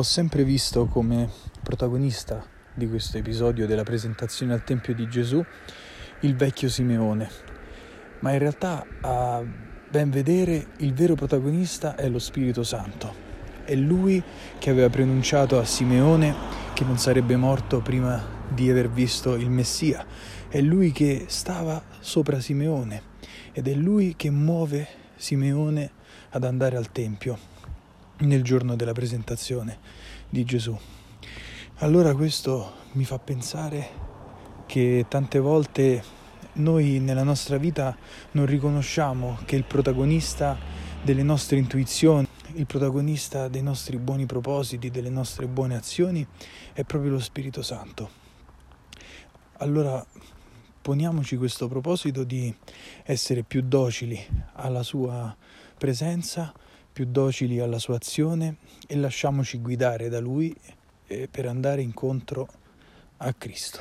Ho sempre visto come protagonista di questo episodio della presentazione al Tempio di Gesù il vecchio Simeone, ma in realtà a ben vedere il vero protagonista è lo Spirito Santo. È lui che aveva preannunciato a Simeone che non sarebbe morto prima di aver visto il Messia. È lui che stava sopra Simeone ed è lui che muove Simeone ad andare al Tempio nel giorno della presentazione di Gesù. Allora questo mi fa pensare che tante volte noi nella nostra vita non riconosciamo che il protagonista delle nostre intuizioni, il protagonista dei nostri buoni propositi, delle nostre buone azioni è proprio lo Spirito Santo. Allora poniamoci questo proposito di essere più docili alla sua presenza, più docili alla sua azione e lasciamoci guidare da Lui eh, per andare incontro a Cristo.